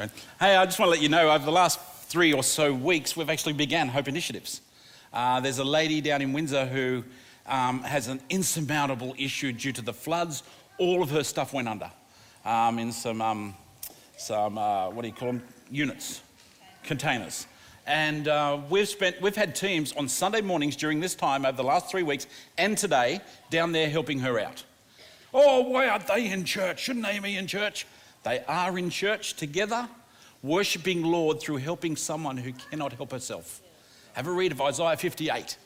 Hey, I just want to let you know over the last three or so weeks, we've actually began Hope Initiatives. Uh, there's a lady down in Windsor who um, has an insurmountable issue due to the floods. All of her stuff went under um, in some, um, some uh, what do you call them, units, containers. And uh, we've spent, we've had teams on Sunday mornings during this time over the last three weeks and today down there helping her out. Oh, why aren't they in church? Shouldn't they be in church? They are in church together, worshipping Lord through helping someone who cannot help herself. Have a read of Isaiah 58.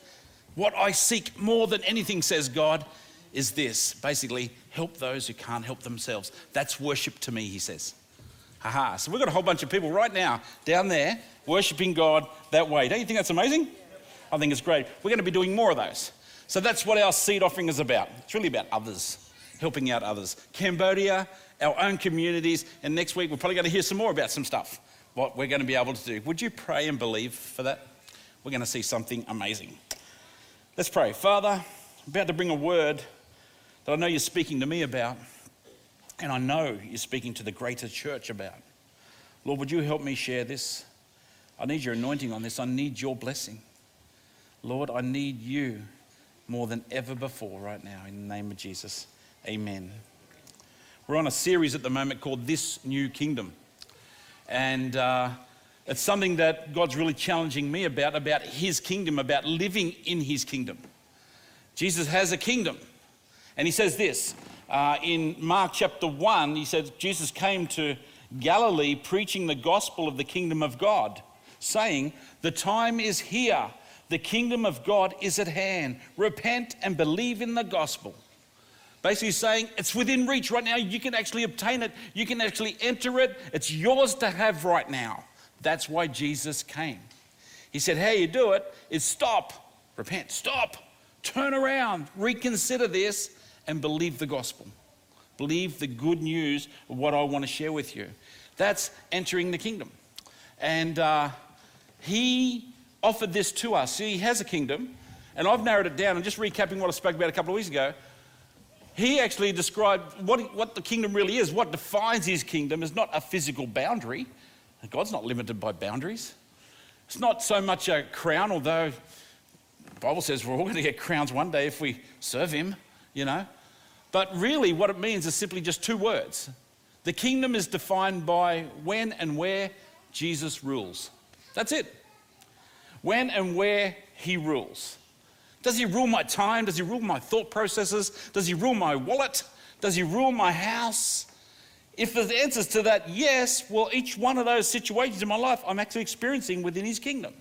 What I seek more than anything, says God, is this basically, help those who can't help themselves. That's worship to me, he says. Haha. So we've got a whole bunch of people right now down there worshiping God that way. Don't you think that's amazing? I think it's great. We're going to be doing more of those. So that's what our seed offering is about. It's really about others, helping out others. Cambodia, our own communities, and next week we're probably going to hear some more about some stuff, what we're going to be able to do. Would you pray and believe for that? We're going to see something amazing. Let's pray. Father, I'm about to bring a word that I know you're speaking to me about, and I know you're speaking to the greater church about. Lord, would you help me share this? I need your anointing on this. I need your blessing. Lord, I need you more than ever before right now. In the name of Jesus, amen. We're on a series at the moment called This New Kingdom. And uh, it's something that God's really challenging me about, about His kingdom, about living in His kingdom. Jesus has a kingdom. And He says this uh, in Mark chapter 1, He says, Jesus came to Galilee preaching the gospel of the kingdom of God, saying, The time is here, the kingdom of God is at hand. Repent and believe in the gospel. Basically, saying it's within reach right now. You can actually obtain it, you can actually enter it. It's yours to have right now. That's why Jesus came. He said, How you do it is stop, repent, stop, turn around, reconsider this, and believe the gospel. Believe the good news of what I want to share with you. That's entering the kingdom. And uh, he offered this to us. He has a kingdom, and I've narrowed it down. I'm just recapping what I spoke about a couple of weeks ago he actually described what, what the kingdom really is. What defines his kingdom is not a physical boundary. God's not limited by boundaries. It's not so much a crown, although the Bible says we're all going to get crowns one day if we serve him, you know. But really, what it means is simply just two words. The kingdom is defined by when and where Jesus rules. That's it. When and where he rules. Does he rule my time? Does he rule my thought processes? Does he rule my wallet? Does he rule my house? If the answers to that yes, well, each one of those situations in my life I'm actually experiencing within his kingdom.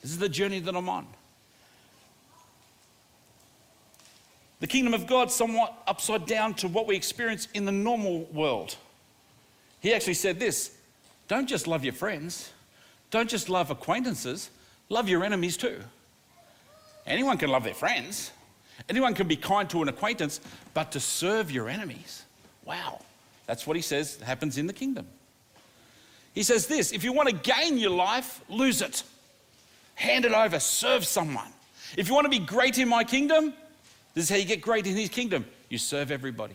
This is the journey that I'm on. The kingdom of God somewhat upside down to what we experience in the normal world. He actually said this don't just love your friends, don't just love acquaintances, love your enemies too. Anyone can love their friends. Anyone can be kind to an acquaintance, but to serve your enemies. Wow. That's what he says happens in the kingdom. He says this if you want to gain your life, lose it. Hand it over, serve someone. If you want to be great in my kingdom, this is how you get great in his kingdom. You serve everybody.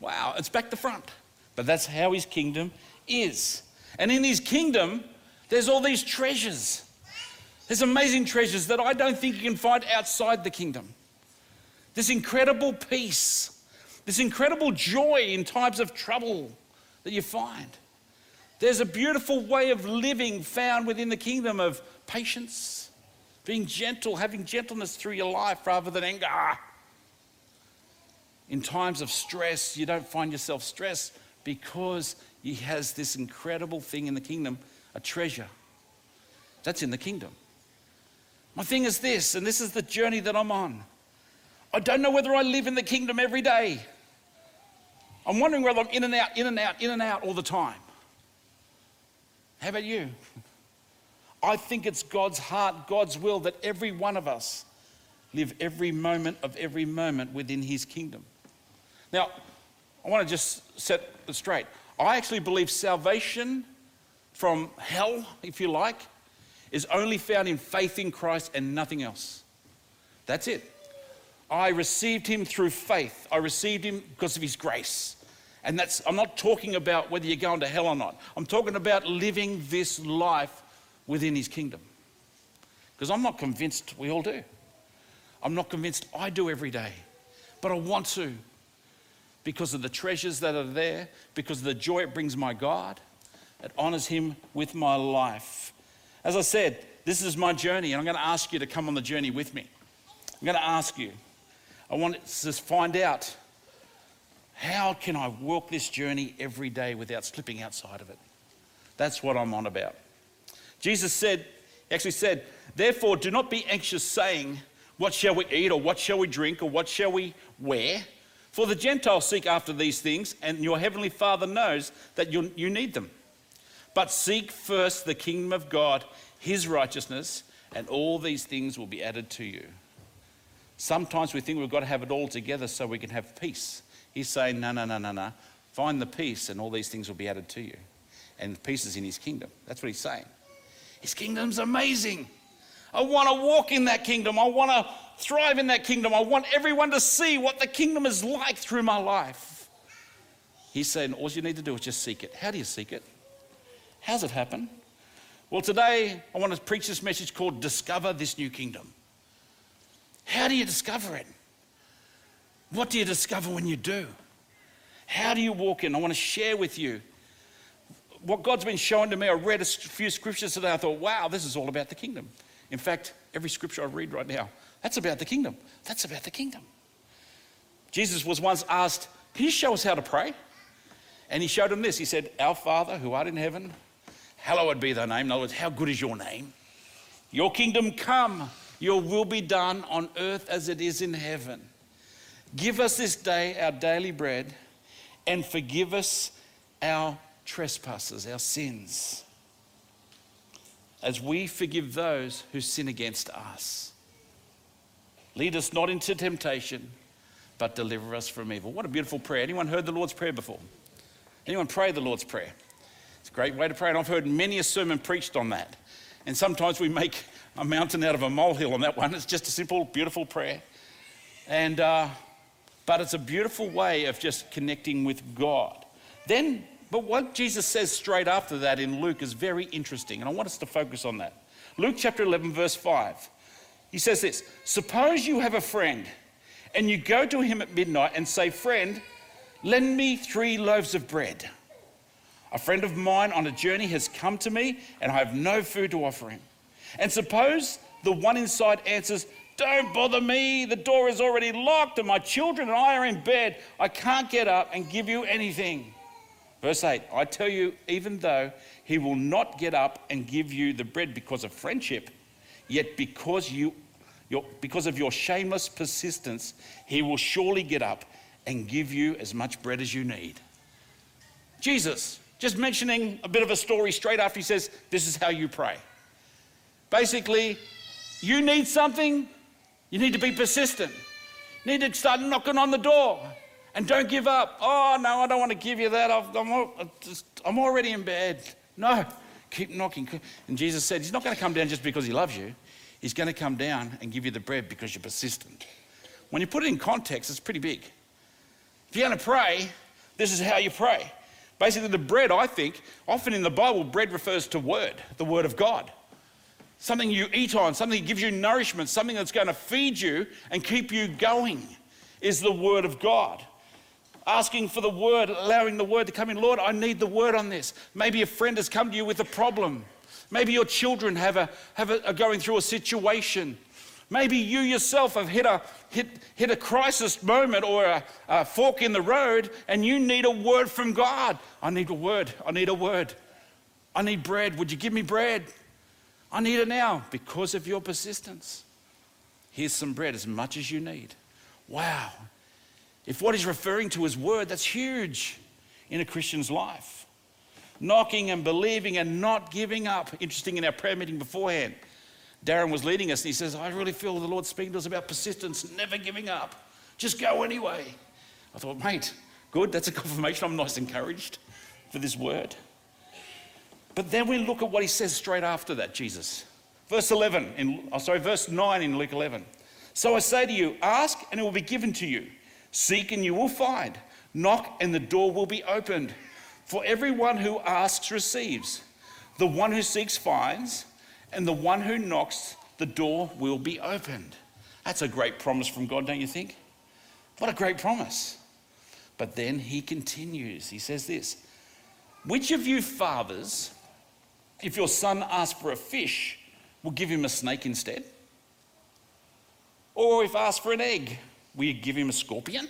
Wow, it's back to front. But that's how his kingdom is. And in his kingdom, there's all these treasures. There's amazing treasures that I don't think you can find outside the kingdom. This incredible peace, this incredible joy in times of trouble that you find. There's a beautiful way of living found within the kingdom of patience, being gentle, having gentleness through your life rather than anger. In times of stress, you don't find yourself stressed because he has this incredible thing in the kingdom, a treasure. That's in the kingdom. My thing is this, and this is the journey that I'm on. I don't know whether I live in the kingdom every day. I'm wondering whether I'm in and out, in and out, in and out all the time. How about you? I think it's God's heart, God's will that every one of us live every moment of every moment within His kingdom. Now, I want to just set it straight. I actually believe salvation from hell, if you like, is only found in faith in Christ and nothing else. That's it. I received him through faith. I received him because of his grace. And that's, I'm not talking about whether you're going to hell or not. I'm talking about living this life within his kingdom. Because I'm not convinced we all do. I'm not convinced I do every day, but I want to because of the treasures that are there, because of the joy it brings my God. It honors him with my life. As I said, this is my journey, and I'm going to ask you to come on the journey with me. I'm going to ask you. I want to find out how can I walk this journey every day without slipping outside of it? That's what I'm on about. Jesus said, actually said, therefore do not be anxious saying, what shall we eat or what shall we drink or what shall we wear? For the Gentiles seek after these things, and your heavenly Father knows that you, you need them. But seek first the kingdom of God, his righteousness, and all these things will be added to you. Sometimes we think we've got to have it all together so we can have peace. He's saying, no, no, no, no, no. Find the peace, and all these things will be added to you. And peace is in his kingdom. That's what he's saying. His kingdom's amazing. I want to walk in that kingdom. I want to thrive in that kingdom. I want everyone to see what the kingdom is like through my life. He's saying, all you need to do is just seek it. How do you seek it? How's it happen? Well, today I want to preach this message called Discover This New Kingdom. How do you discover it? What do you discover when you do? How do you walk in? I want to share with you what God's been showing to me. I read a few scriptures today. I thought, wow, this is all about the kingdom. In fact, every scripture I read right now that's about the kingdom. That's about the kingdom. Jesus was once asked, Can you show us how to pray? And he showed him this. He said, Our Father who art in heaven, hallowed be thy name. In other words, how good is your name? Your kingdom come, your will be done on earth as it is in heaven. Give us this day our daily bread and forgive us our trespasses, our sins, as we forgive those who sin against us. Lead us not into temptation, but deliver us from evil. What a beautiful prayer. Anyone heard the Lord's Prayer before? Anyone pray the Lord's Prayer? Great way to pray, and I've heard many a sermon preached on that. And sometimes we make a mountain out of a molehill on that one. It's just a simple, beautiful prayer. And, uh, but it's a beautiful way of just connecting with God. Then, but what Jesus says straight after that in Luke is very interesting, and I want us to focus on that. Luke chapter 11, verse 5. He says this Suppose you have a friend and you go to him at midnight and say, Friend, lend me three loaves of bread. A friend of mine on a journey has come to me and I have no food to offer him. And suppose the one inside answers, Don't bother me, the door is already locked and my children and I are in bed. I can't get up and give you anything. Verse 8 I tell you, even though he will not get up and give you the bread because of friendship, yet because you your, because of your shameless persistence, he will surely get up and give you as much bread as you need. Jesus, just mentioning a bit of a story straight after he says, This is how you pray. Basically, you need something, you need to be persistent. You need to start knocking on the door and don't give up. Oh, no, I don't want to give you that. I'm, I'm already in bed. No, keep knocking. And Jesus said, He's not going to come down just because He loves you. He's going to come down and give you the bread because you're persistent. When you put it in context, it's pretty big. If you're going to pray, this is how you pray. Basically, the bread, I think, often in the Bible, bread refers to word, the word of God. Something you eat on, something that gives you nourishment, something that's going to feed you and keep you going is the word of God. Asking for the word, allowing the word to come in. Lord, I need the word on this. Maybe a friend has come to you with a problem. Maybe your children have a, have a, are going through a situation. Maybe you yourself have hit a, hit, hit a crisis moment or a, a fork in the road and you need a word from God. I need a word. I need a word. I need bread. Would you give me bread? I need it now because of your persistence. Here's some bread, as much as you need. Wow. If what he's referring to is word, that's huge in a Christian's life knocking and believing and not giving up. Interesting in our prayer meeting beforehand, Darren was leading us and he says, I really feel the Lord speaking to us about persistence, never giving up. Just go anyway. I thought, mate, good, that's a confirmation. I'm nice encouraged for this word. But then we look at what he says straight after that, Jesus. Verse 11, in, oh, sorry, verse 9 in Luke 11. So I say to you, ask and it will be given to you. Seek and you will find. Knock, and the door will be opened. For everyone who asks receives, the one who seeks finds, and the one who knocks, the door will be opened. That's a great promise from God, don't you think? What a great promise. But then he continues. He says this Which of you fathers, if your son asks for a fish, will give him a snake instead? Or if asked for an egg, will you give him a scorpion?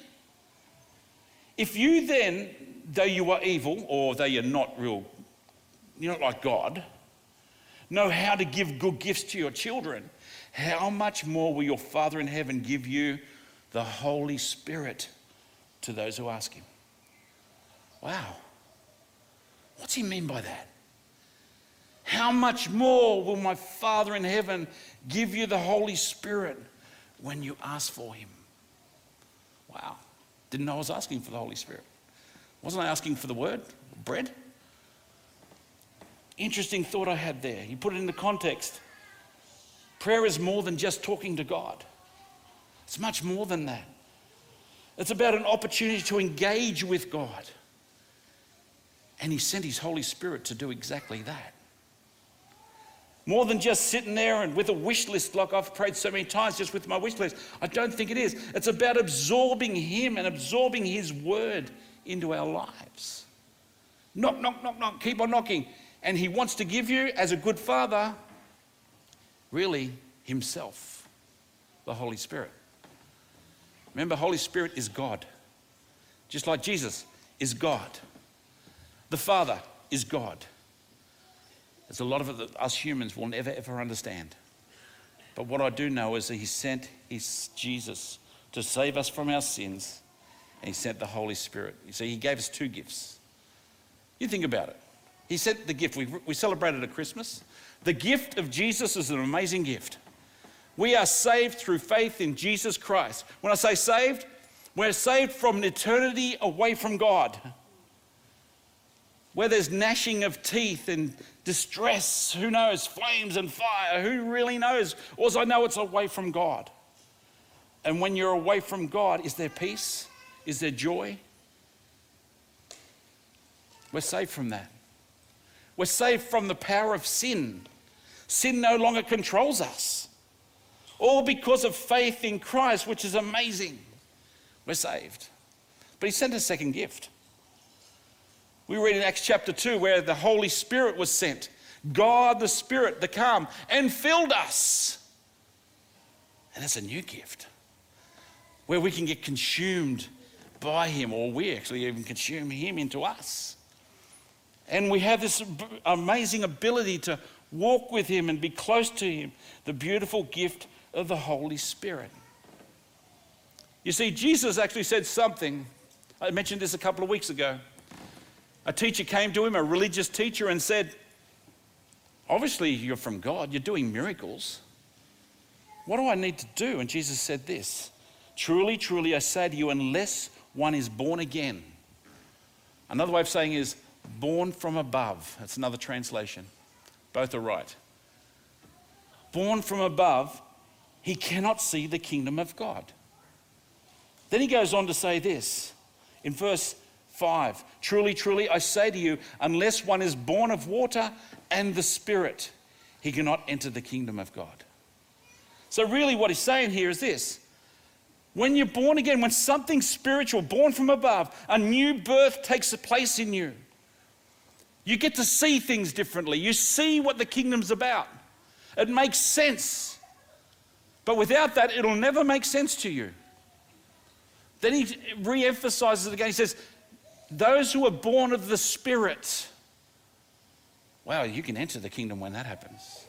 If you then, though you are evil, or though you're not real, you're not like God, know how to give good gifts to your children, how much more will your Father in heaven give you the Holy Spirit to those who ask him? Wow. What's he mean by that? How much more will my Father in heaven give you the Holy Spirit when you ask for him? Wow. Didn't know I was asking for the Holy Spirit. Wasn't I asking for the word? Bread? Interesting thought I had there. You put it into context. Prayer is more than just talking to God, it's much more than that. It's about an opportunity to engage with God. And He sent His Holy Spirit to do exactly that. More than just sitting there and with a wish list like I've prayed so many times just with my wish list. I don't think it is. It's about absorbing Him and absorbing His word into our lives. Knock, knock, knock, knock. Keep on knocking. And He wants to give you, as a good Father, really Himself, the Holy Spirit. Remember, Holy Spirit is God. Just like Jesus is God. The Father is God. There's a lot of it that us humans will never ever understand. But what I do know is that He sent His Jesus to save us from our sins, and He sent the Holy Spirit. You see, He gave us two gifts. You think about it. He sent the gift. We, we celebrated at Christmas. The gift of Jesus is an amazing gift. We are saved through faith in Jesus Christ. When I say saved, we're saved from an eternity away from God where there's gnashing of teeth and distress, who knows, flames and fire, who really knows? All I know it's away from God. And when you're away from God, is there peace? Is there joy? We're saved from that. We're saved from the power of sin. Sin no longer controls us. All because of faith in Christ, which is amazing. We're saved. But He sent a second gift. We read in Acts chapter 2 where the Holy Spirit was sent. God, the Spirit, the calm, and filled us. And that's a new gift where we can get consumed by Him, or we actually even consume Him into us. And we have this amazing ability to walk with Him and be close to Him, the beautiful gift of the Holy Spirit. You see, Jesus actually said something. I mentioned this a couple of weeks ago. A teacher came to him, a religious teacher, and said, Obviously, you're from God, you're doing miracles. What do I need to do? And Jesus said this Truly, truly, I say to you, unless one is born again. Another way of saying is born from above. That's another translation. Both are right. Born from above, he cannot see the kingdom of God. Then he goes on to say this in verse 5 Truly, truly, I say to you, unless one is born of water and the Spirit, he cannot enter the kingdom of God. So, really, what he's saying here is this when you're born again, when something spiritual, born from above, a new birth takes place in you, you get to see things differently. You see what the kingdom's about. It makes sense. But without that, it'll never make sense to you. Then he re emphasizes it again. He says, those who are born of the Spirit. Wow, you can enter the kingdom when that happens.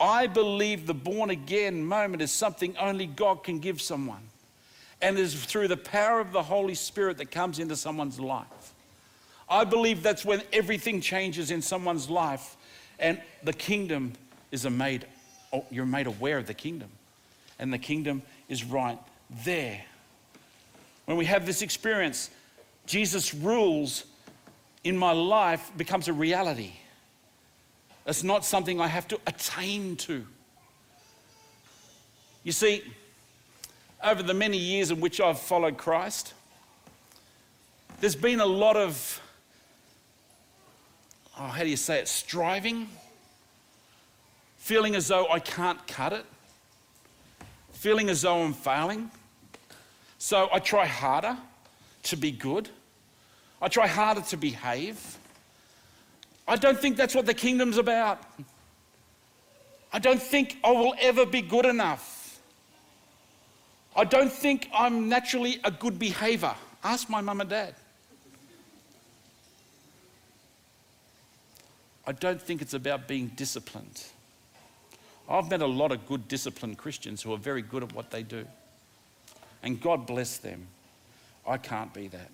I believe the born again moment is something only God can give someone. And is through the power of the Holy Spirit that comes into someone's life. I believe that's when everything changes in someone's life and the kingdom is made, oh, you're made aware of the kingdom. And the kingdom is right there. When we have this experience, Jesus rules in my life becomes a reality. It's not something I have to attain to. You see, over the many years in which I've followed Christ, there's been a lot of, oh, how do you say it, striving, feeling as though I can't cut it, feeling as though I'm failing. So I try harder to be good, I try harder to behave. I don't think that's what the kingdom's about. I don't think I will ever be good enough. I don't think I'm naturally a good behavior. Ask my mum and dad. I don't think it's about being disciplined. I've met a lot of good, disciplined Christians who are very good at what they do. And God bless them. I can't be that.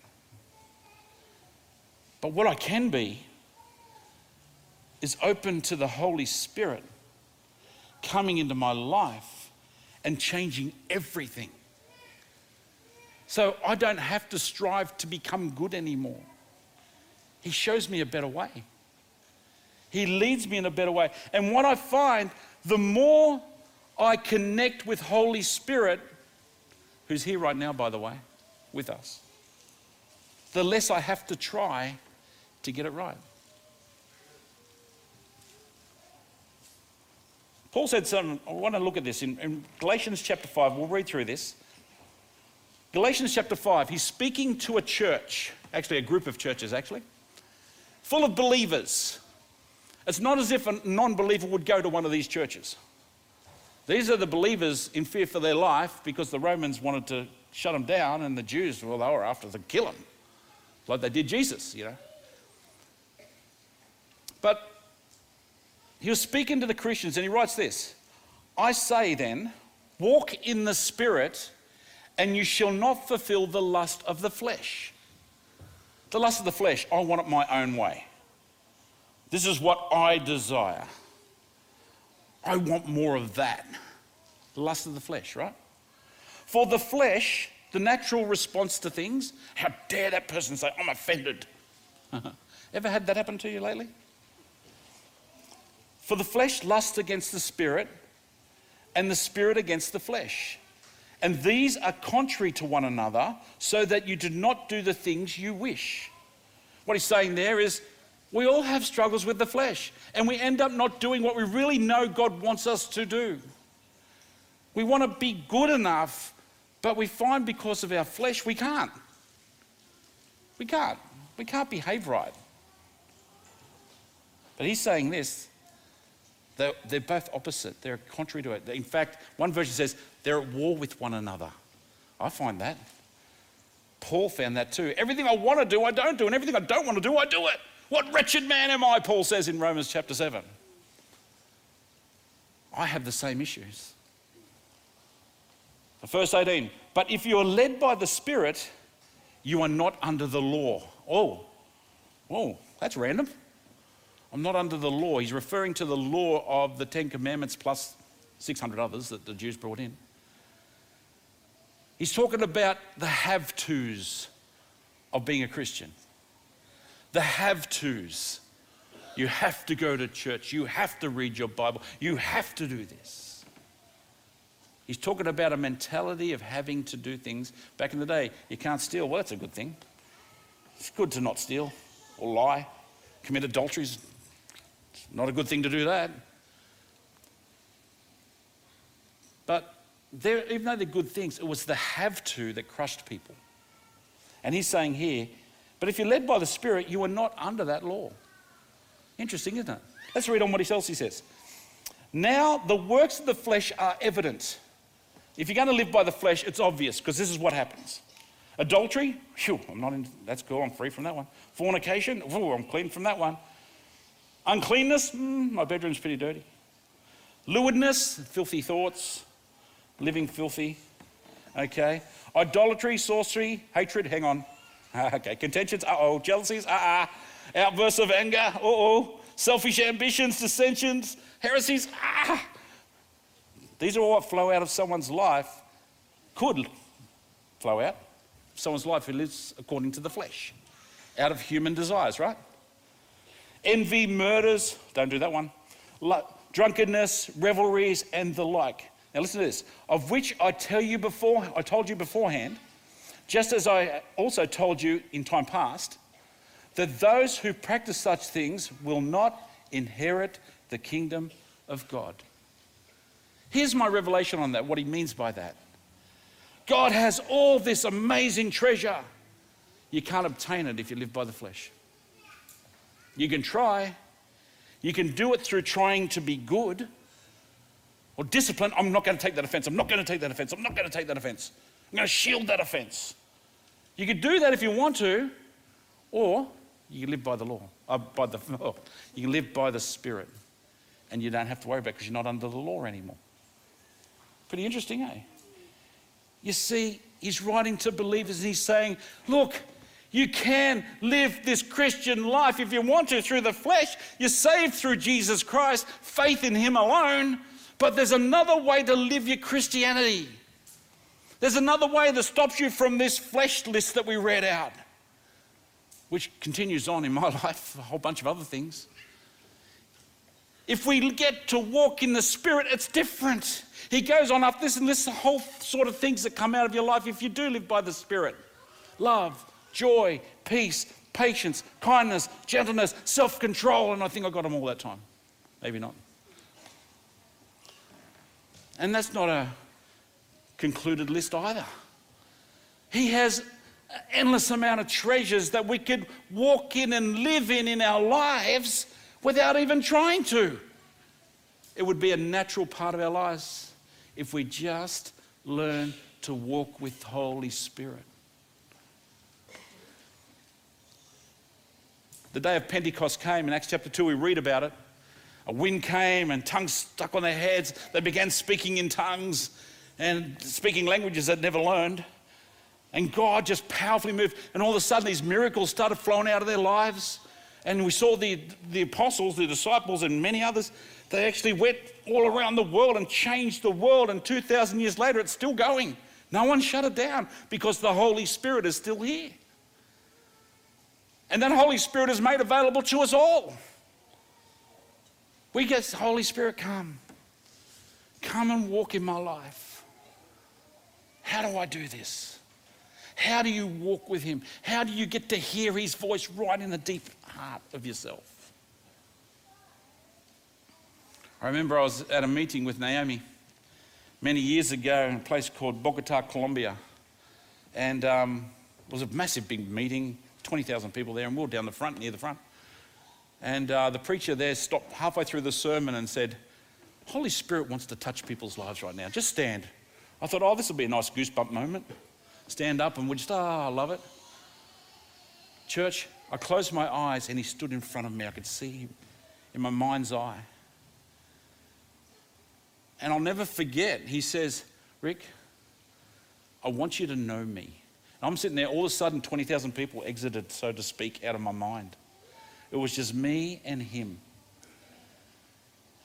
But what I can be is open to the Holy Spirit coming into my life and changing everything. So I don't have to strive to become good anymore. He shows me a better way. He leads me in a better way. And what I find, the more I connect with Holy Spirit, who's here right now, by the way, with us, the less I have to try to get it right. Paul said something, I want to look at this in, in, Galatians chapter 5. We'll read through this. Galatians chapter 5, he's speaking to a church, actually, a group of churches, actually, full of believers. It's not as if a non believer would go to one of these churches. These are the believers in fear for their life because the Romans wanted to shut them down, and the Jews, well, they were after to kill them, like they did Jesus, you know. But he was speaking to the Christians, and he writes this I say then, walk in the Spirit, and you shall not fulfill the lust of the flesh. The lust of the flesh, I want it my own way. This is what I desire. I want more of that. The lust of the flesh, right? For the flesh, the natural response to things, how dare that person say, I'm offended? Ever had that happen to you lately? For the flesh lusts against the spirit, and the spirit against the flesh. And these are contrary to one another, so that you do not do the things you wish. What he's saying there is we all have struggles with the flesh, and we end up not doing what we really know God wants us to do. We want to be good enough, but we find because of our flesh we can't. We can't. We can't behave right. But he's saying this they're, they're both opposite, they're contrary to it. In fact, one version says they're at war with one another. I find that. Paul found that too. Everything I want to do, I don't do, and everything I don't want to do, I do it. What wretched man am I, Paul says in Romans chapter 7. I have the same issues. Verse 18, but if you're led by the Spirit, you are not under the law. Oh, oh, that's random. I'm not under the law. He's referring to the law of the Ten Commandments plus 600 others that the Jews brought in. He's talking about the have tos of being a Christian the have tos. You have to go to church. You have to read your Bible. You have to do this. He's talking about a mentality of having to do things. Back in the day, you can't steal. Well, that's a good thing. It's good to not steal or lie. Commit adultery is not a good thing to do that. But even though they're good things, it was the have to that crushed people. And he's saying here, but if you're led by the Spirit, you are not under that law. Interesting, isn't it? Let's read on what else he says. Now, the works of the flesh are evident. If you're going to live by the flesh, it's obvious because this is what happens. Adultery, phew, I'm not in, that's cool, I'm free from that one. Fornication, oh, I'm clean from that one. Uncleanness, mm, my bedroom's pretty dirty. Lewdness, filthy thoughts, living filthy. Okay. Idolatry, sorcery, hatred, hang on. Okay, contentions, uh oh. Jealousies, uh uh. Outbursts of anger, uh oh. Selfish ambitions, dissensions, heresies, ah. These are all what flow out of someone's life, could flow out someone's life who lives according to the flesh, out of human desires, right? Envy, murders, don't do that one. Drunkenness, revelries, and the like. Now listen to this. Of which I tell you before, I told you beforehand Just as I also told you in time past, that those who practice such things will not inherit the kingdom of God. Here's my revelation on that, what he means by that. God has all this amazing treasure. You can't obtain it if you live by the flesh. You can try, you can do it through trying to be good or discipline. I'm not going to take that offense. I'm not going to take that offense. I'm not going to take that offense. I'm going to shield that offense. You can do that if you want to, or you live by the law, uh, by the oh, you can live by the Spirit, and you don't have to worry about because you're not under the law anymore. Pretty interesting, eh? You see, he's writing to believers and he's saying, look, you can live this Christian life if you want to through the flesh. You're saved through Jesus Christ, faith in Him alone. But there's another way to live your Christianity. There's another way that stops you from this flesh list that we read out, which continues on in my life, a whole bunch of other things. If we get to walk in the Spirit, it's different. He goes on up this and lists this whole sort of things that come out of your life if you do live by the Spirit love, joy, peace, patience, kindness, gentleness, self control. And I think I got them all that time. Maybe not. And that's not a concluded list either. He has endless amount of treasures that we could walk in and live in in our lives without even trying to. It would be a natural part of our lives if we just learn to walk with Holy Spirit. The day of Pentecost came in Acts chapter 2, we read about it. A wind came and tongues stuck on their heads. They began speaking in tongues and speaking languages they'd never learned. And God just powerfully moved. And all of a sudden, these miracles started flowing out of their lives. And we saw the, the apostles, the disciples, and many others. They actually went all around the world and changed the world. And 2,000 years later, it's still going. No one shut it down because the Holy Spirit is still here. And that Holy Spirit is made available to us all. We get the Holy Spirit, come. Come and walk in my life. How do I do this? How do you walk with Him? How do you get to hear His voice right in the deep heart of yourself? I remember I was at a meeting with Naomi many years ago in a place called Bogota, Colombia. And um, it was a massive big meeting, 20,000 people there, and we were down the front, near the front. And uh, the preacher there stopped halfway through the sermon and said, Holy Spirit wants to touch people's lives right now. Just stand. I thought, oh, this will be a nice goosebump moment. Stand up and we just, ah, oh, I love it. Church, I closed my eyes and he stood in front of me. I could see him in my mind's eye. And I'll never forget, he says, Rick, I want you to know me. And I'm sitting there, all of a sudden, 20,000 people exited, so to speak, out of my mind. It was just me and him.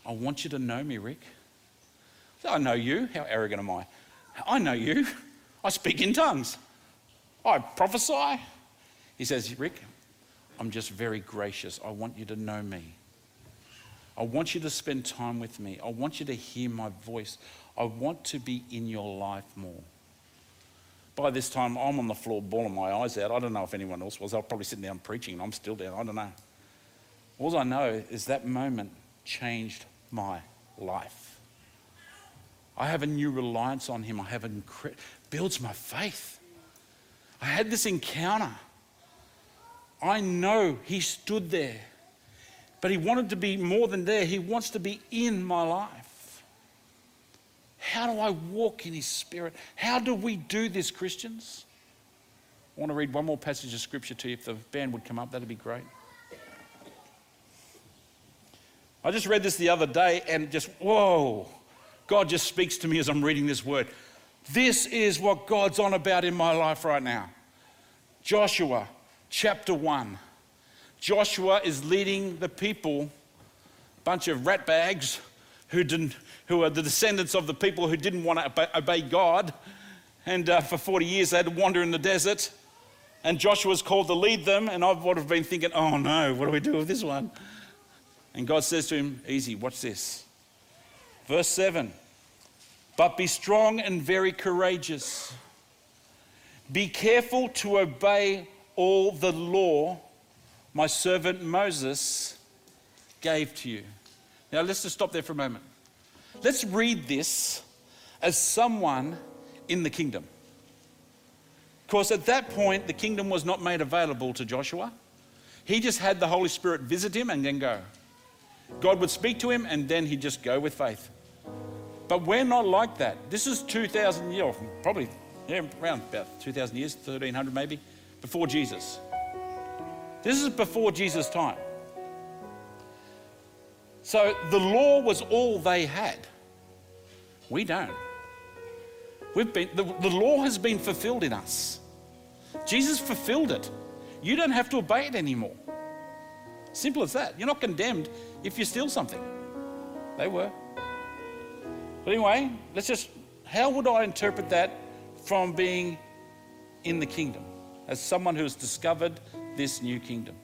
I want you to know me, Rick. I know you. How arrogant am I? I know you. I speak in tongues. I prophesy. He says, Rick, I'm just very gracious. I want you to know me. I want you to spend time with me. I want you to hear my voice. I want to be in your life more. By this time, I'm on the floor bawling my eyes out. I don't know if anyone else was. I was probably sitting down preaching and I'm still down. I don't know. All I know is that moment changed my life. I have a new reliance on Him. I have incre- builds my faith. I had this encounter. I know He stood there, but He wanted to be more than there. He wants to be in my life. How do I walk in His Spirit? How do we do this, Christians? I want to read one more passage of Scripture to you. If the band would come up, that'd be great. I just read this the other day and just, whoa, God just speaks to me as I'm reading this word. This is what God's on about in my life right now. Joshua chapter 1. Joshua is leading the people, bunch of ratbags who, didn't, who are the descendants of the people who didn't want to obey God. And uh, for 40 years they had to wander in the desert. And Joshua's called to lead them. And I would have been thinking, oh no, what do we do with this one? And God says to him, Easy, watch this. Verse 7 But be strong and very courageous. Be careful to obey all the law my servant Moses gave to you. Now, let's just stop there for a moment. Let's read this as someone in the kingdom. Of course, at that point, the kingdom was not made available to Joshua. He just had the Holy Spirit visit him and then go. God would speak to him and then he'd just go with faith. But we're not like that. This is 2,000 years, probably yeah, around about 2,000 years, 1,300 maybe, before Jesus. This is before Jesus' time. So the law was all they had. We don't. We've been, the, the law has been fulfilled in us. Jesus fulfilled it. You don't have to obey it anymore. Simple as that. You're not condemned if you steal something. They were. But anyway, let's just, how would I interpret that from being in the kingdom as someone who has discovered this new kingdom?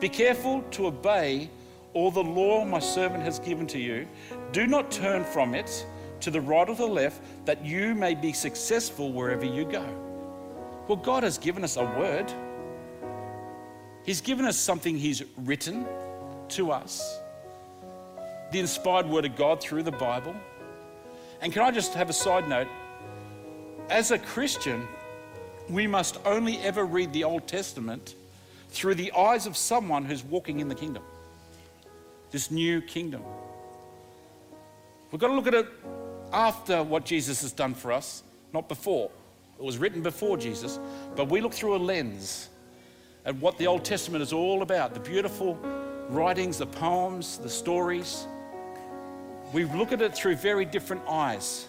Be careful to obey all the law my servant has given to you. Do not turn from it to the right or the left, that you may be successful wherever you go. Well, God has given us a word, He's given us something He's written to us the inspired word of God through the Bible. And can I just have a side note? As a Christian, we must only ever read the Old Testament through the eyes of someone who's walking in the kingdom, this new kingdom. We've got to look at it after what Jesus has done for us, not before. It was written before Jesus, but we look through a lens at what the Old Testament is all about the beautiful writings, the poems, the stories. We look at it through very different eyes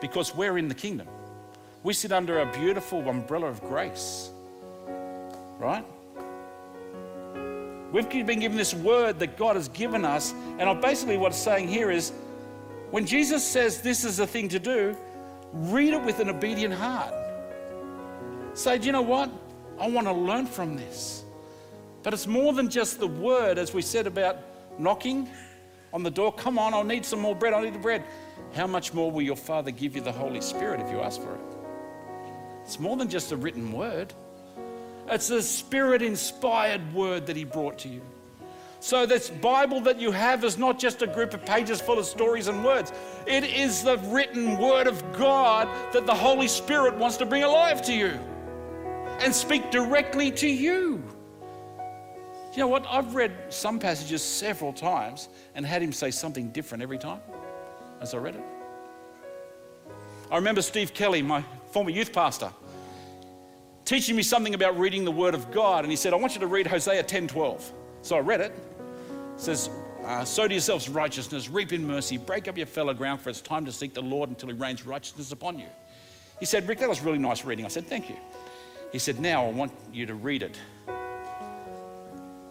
because we're in the kingdom. We sit under a beautiful umbrella of grace, right? We've been given this word that God has given us, and basically what it's saying here is when Jesus says this is the thing to do, read it with an obedient heart. Say, do you know what? I want to learn from this. But it's more than just the word, as we said about knocking on the door. Come on, I'll need some more bread. I need the bread. How much more will your Father give you the Holy Spirit if you ask for it? It's more than just a written word, it's a spirit inspired word that He brought to you. So, this Bible that you have is not just a group of pages full of stories and words. It is the written Word of God that the Holy Spirit wants to bring alive to you and speak directly to you. You know what? I've read some passages several times and had him say something different every time as I read it. I remember Steve Kelly, my former youth pastor, teaching me something about reading the Word of God, and he said, I want you to read Hosea 10 12. So I read it. It says, uh, Sow to yourselves righteousness, reap in mercy, break up your fallow ground, for it's time to seek the Lord until he rains righteousness upon you. He said, Rick, that was really nice reading. I said, Thank you. He said, Now I want you to read it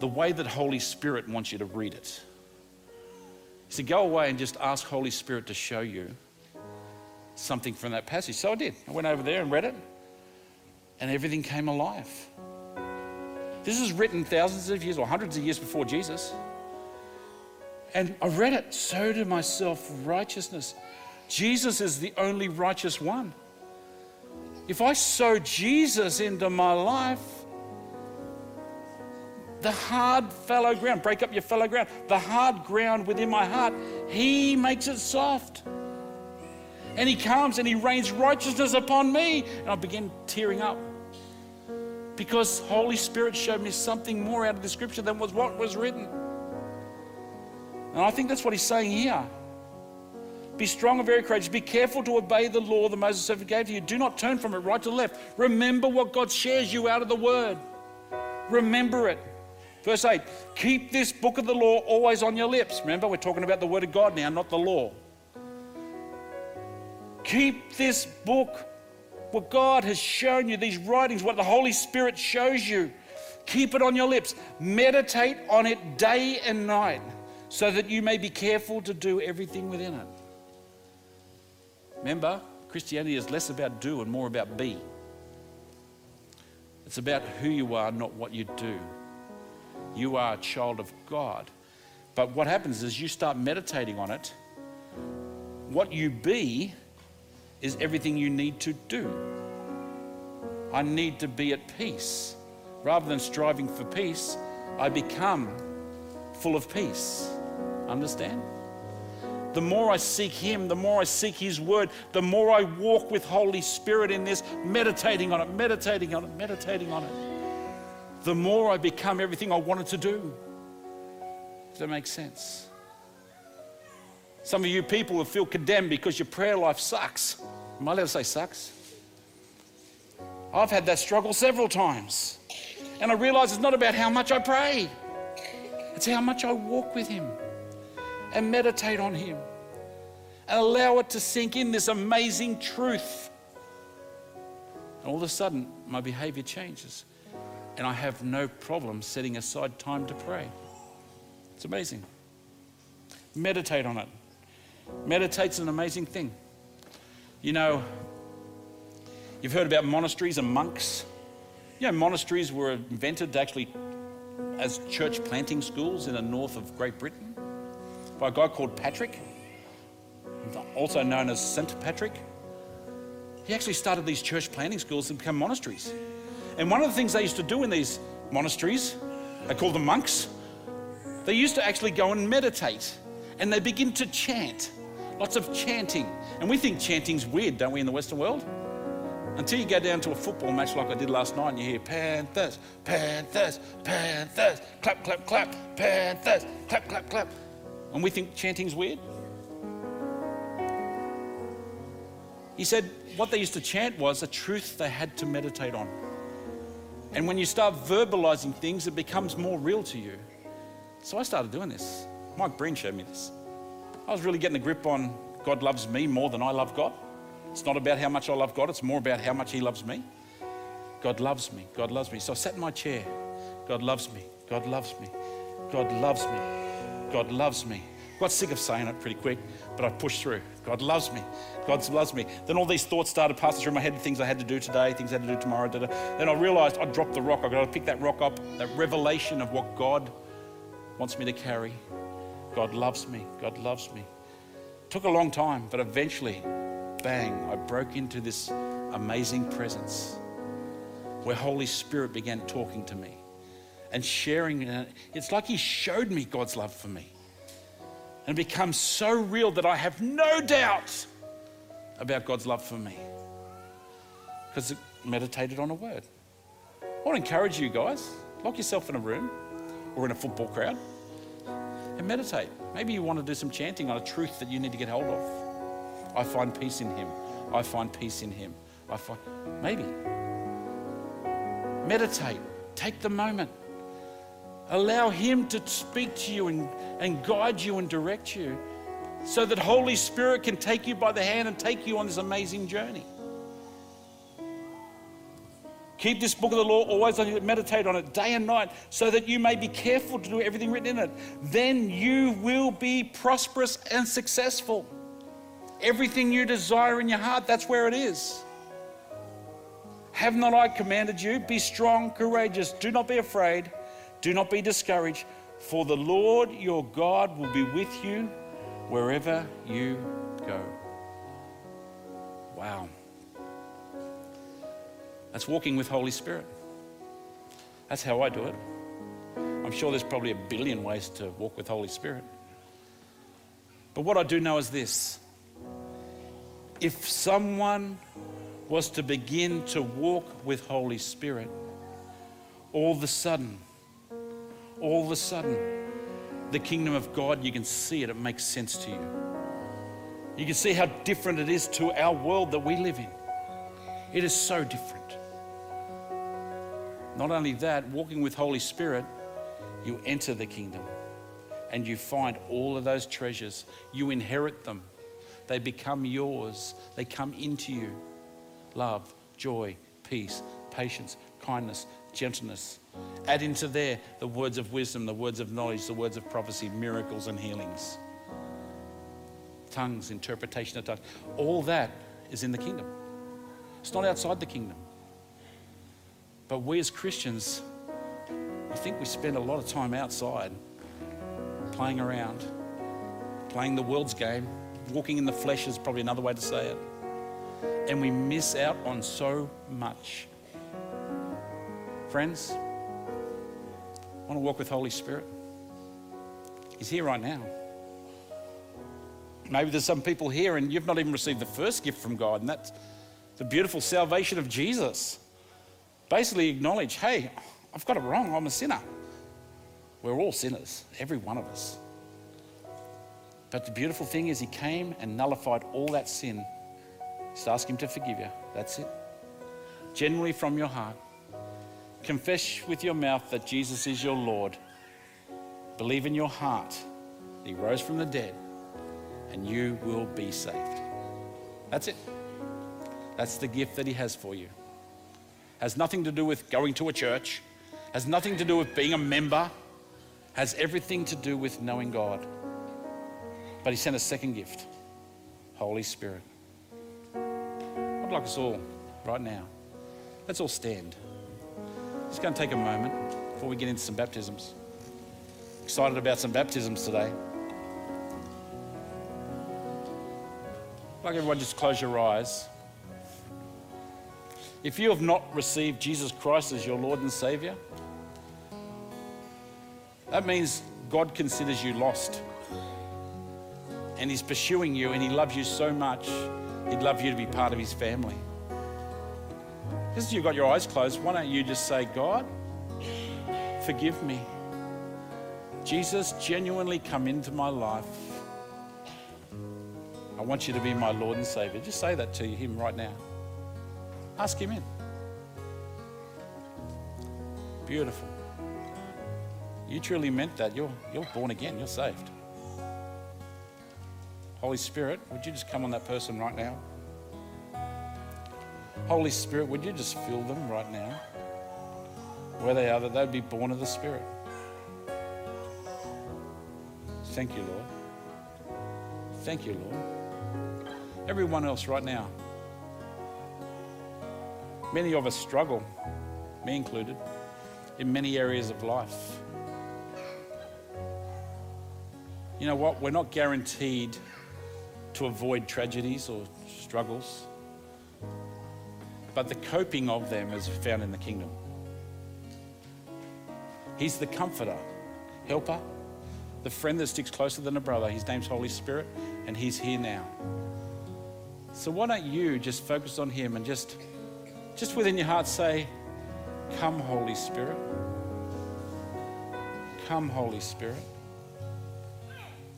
the way that Holy Spirit wants you to read it. Said, Go away and just ask Holy Spirit to show you something from that passage. So I did. I went over there and read it, and everything came alive. This is written thousands of years or hundreds of years before Jesus. And I read it, so to myself, righteousness. Jesus is the only righteous one. If I sow Jesus into my life, the hard fallow ground, break up your fallow ground, the hard ground within my heart, He makes it soft. And He comes and He rains righteousness upon me. And I begin tearing up because Holy Spirit showed me something more out of the scripture than was what was written. And I think that's what he's saying here. Be strong and very courageous. Be careful to obey the law that Moses servant gave to you. Do not turn from it right to left. Remember what God shares you out of the word. Remember it. Verse 8 Keep this book of the law always on your lips. Remember, we're talking about the word of God now, not the law. Keep this book what God has shown you, these writings, what the Holy Spirit shows you. Keep it on your lips. Meditate on it day and night so that you may be careful to do everything within it. Remember, Christianity is less about do and more about be. It's about who you are, not what you do. You are a child of God. But what happens is you start meditating on it. What you be is everything you need to do. I need to be at peace. Rather than striving for peace, I become full of peace. Understand? The more I seek Him, the more I seek His Word, the more I walk with Holy Spirit in this, meditating on it, meditating on it, meditating on it, the more I become everything I wanted to do. Does that make sense? Some of you people will feel condemned because your prayer life sucks. Am I allowed to say sucks? I've had that struggle several times. And I realize it's not about how much I pray, it's how much I walk with Him and meditate on Him and allow it to sink in this amazing truth. And all of a sudden, my behavior changes and I have no problem setting aside time to pray. It's amazing. Meditate on it. Meditate's an amazing thing. You know, you've heard about monasteries and monks. You know, monasteries were invented actually as church planting schools in the north of Great Britain by a guy called Patrick, also known as St. Patrick. He actually started these church planting schools to become monasteries. And one of the things they used to do in these monasteries, they call them monks, they used to actually go and meditate and they begin to chant. Lots of chanting. And we think chanting's weird, don't we, in the Western world? Until you go down to a football match like I did last night and you hear Panthers, Panthers, Panthers, clap, clap, clap, Panthers, clap, clap, clap. And we think chanting's weird. He said what they used to chant was a truth they had to meditate on. And when you start verbalizing things, it becomes more real to you. So I started doing this. Mike Breen showed me this. I was really getting a grip on God loves me more than I love God. It's not about how much I love God, it's more about how much He loves me. God loves me. God loves me. So I sat in my chair. God loves me. God loves me. God loves me. God loves me. Got sick of saying it pretty quick, but I pushed through. God loves me. God loves me. Then all these thoughts started passing through my head, things I had to do today, things I had to do tomorrow. Da, da. Then I realized I dropped the rock. I got to pick that rock up, that revelation of what God wants me to carry. God loves me. God loves me. Took a long time, but eventually, bang, I broke into this amazing presence where Holy Spirit began talking to me and sharing. Uh, it's like He showed me God's love for me and become so real that I have no doubt about God's love for me because it meditated on a word. I want to encourage you guys lock yourself in a room or in a football crowd and meditate. Maybe you want to do some chanting on a truth that you need to get hold of. I find peace in Him. I find peace in Him. I find maybe meditate. Take the moment. Allow Him to speak to you and, and guide you and direct you so that Holy Spirit can take you by the hand and take you on this amazing journey. Keep this book of the law always on you, meditate on it day and night, so that you may be careful to do everything written in it. Then you will be prosperous and successful. Everything you desire in your heart, that's where it is. Have not I commanded you? Be strong, courageous, do not be afraid. Do not be discouraged, for the Lord your God will be with you wherever you go. Wow. That's walking with Holy Spirit. That's how I do it. I'm sure there's probably a billion ways to walk with Holy Spirit. But what I do know is this if someone was to begin to walk with Holy Spirit, all of a sudden, all of a sudden, the kingdom of God, you can see it, it makes sense to you. You can see how different it is to our world that we live in. It is so different. Not only that, walking with Holy Spirit, you enter the kingdom and you find all of those treasures. You inherit them, they become yours, they come into you. Love, joy, peace, patience, kindness, gentleness. Add into there the words of wisdom, the words of knowledge, the words of prophecy, miracles and healings. Tongues, interpretation of tongues. All that is in the kingdom. It's not outside the kingdom. But we as Christians, I think we spend a lot of time outside playing around, playing the world's game. Walking in the flesh is probably another way to say it. And we miss out on so much Friends, want to walk with Holy Spirit. He's here right now. Maybe there's some people here and you've not even received the first gift from God, and that's the beautiful salvation of Jesus. Basically, acknowledge hey, I've got it wrong. I'm a sinner. We're all sinners, every one of us. But the beautiful thing is, He came and nullified all that sin. Just ask Him to forgive you. That's it. Genuinely from your heart. Confess with your mouth that Jesus is your Lord. Believe in your heart that He rose from the dead, and you will be saved. That's it. That's the gift that He has for you. Has nothing to do with going to a church, has nothing to do with being a member, has everything to do with knowing God. But He sent a second gift Holy Spirit. I'd like us all, right now, let's all stand. Just going to take a moment before we get into some baptisms. Excited about some baptisms today. Like everyone, just close your eyes. If you have not received Jesus Christ as your Lord and Savior, that means God considers you lost. And He's pursuing you and He loves you so much, He'd love you to be part of His family. Just you've got your eyes closed, why don't you just say, God, forgive me. Jesus, genuinely come into my life. I want you to be my Lord and Savior. Just say that to Him right now. Ask Him in. Beautiful. You truly meant that. You're, you're born again, you're saved. Holy Spirit, would you just come on that person right now? Holy Spirit, would you just fill them right now? Where they are, that they'd be born of the Spirit. Thank you, Lord. Thank you, Lord. Everyone else right now. Many of us struggle, me included, in many areas of life. You know what? We're not guaranteed to avoid tragedies or struggles, but the coping of them is found in the kingdom. He's the comforter, helper, the friend that sticks closer than a brother. His name's Holy Spirit, and He's here now. So why don't you just focus on Him and just, just within your heart say, Come, Holy Spirit. Come, Holy Spirit.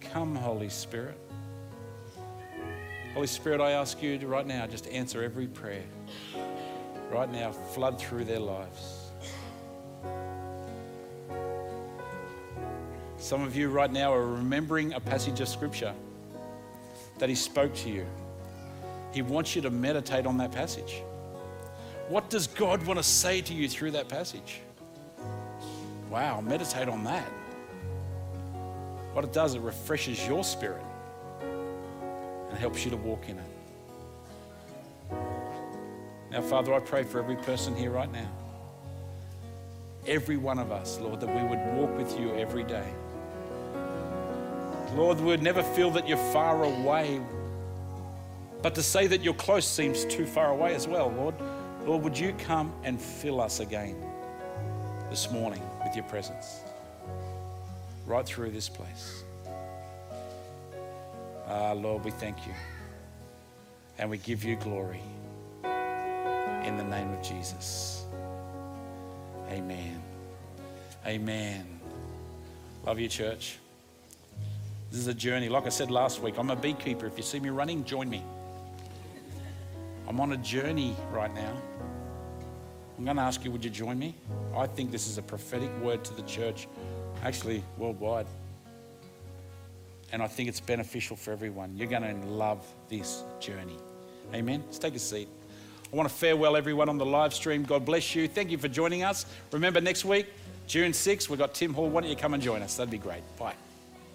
Come, Holy Spirit. Holy Spirit, I ask you to right now just answer every prayer. Right now, flood through their lives. Some of you right now are remembering a passage of Scripture that He spoke to you. He wants you to meditate on that passage. What does God want to say to you through that passage? Wow, meditate on that. What it does, it refreshes your spirit and helps you to walk in it. Now, Father, I pray for every person here right now. Every one of us, Lord, that we would walk with you every day. Lord, we would never feel that you're far away, but to say that you're close seems too far away as well, Lord. Lord, would you come and fill us again this morning with your presence right through this place? Ah, Lord, we thank you and we give you glory in the name of Jesus. Amen. Amen. Love you, church. This is a journey. Like I said last week, I'm a beekeeper. If you see me running, join me. I'm on a journey right now. I'm going to ask you, would you join me? I think this is a prophetic word to the church, actually, worldwide. And I think it's beneficial for everyone. You're going to love this journey. Amen. Let's take a seat. I want to farewell everyone on the live stream. God bless you. Thank you for joining us. Remember, next week, June 6th, we've got Tim Hall. Why don't you come and join us? That'd be great. Bye.